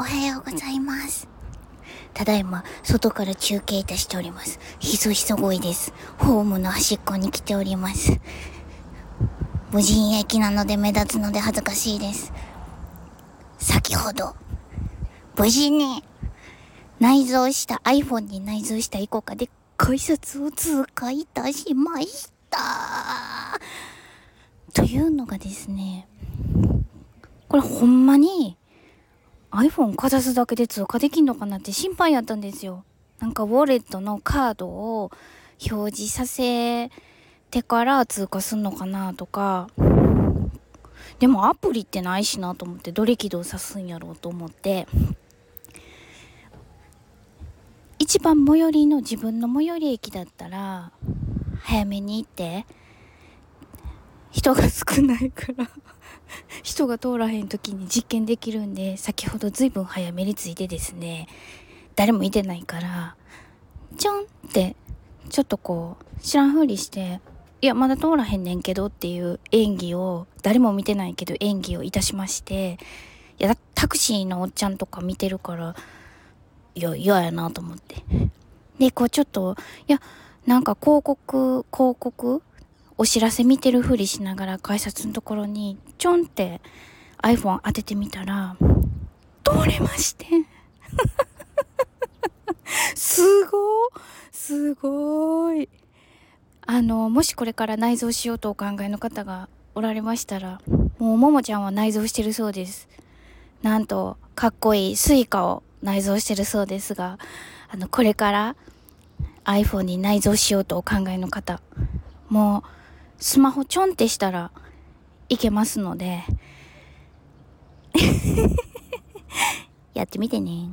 おはようございます。ただいま、外から中継いたしております。ひそひそ声です。ホームの端っこに来ております。無人駅なので目立つので恥ずかしいです。先ほど、無事に内蔵した iPhone に内蔵したイコカで改札を通過いたしました。というのがですね、これほんまに iPhone かざすだけで通過できんのかなって心配やったんですよ。なんかウォレットのカードを表示させてから通過すんのかなとか。でもアプリってないしなと思ってどれ起動さすんやろうと思って一番最寄りの自分の最寄り駅だったら早めに行って人が少ないから。人が通らへん時に実験できるんで先ほどずいぶん早めに着いてですね。誰もいてないからちょんってちょっとこう知らんふりしていやまだ通らへんねんけどっていう演技を誰も見てないけど演技をいたしましていやタクシーのおっちゃんとか見てるからいや嫌やなと思って。でこうちょっといやなんか広告広告お知らせ見てるふりしながら改札のところにちょんって iPhone 当ててみたら通れまして。すごーすごい。あのもしこれから内蔵しようとお考えの方がおられましたらもうももちゃんは内蔵してるそうです。なんとかっこいい Suica を内蔵してるそうですがあのこれから iPhone に内蔵しようとお考えの方もうスマホちょんってしたらいけますので やってみてね。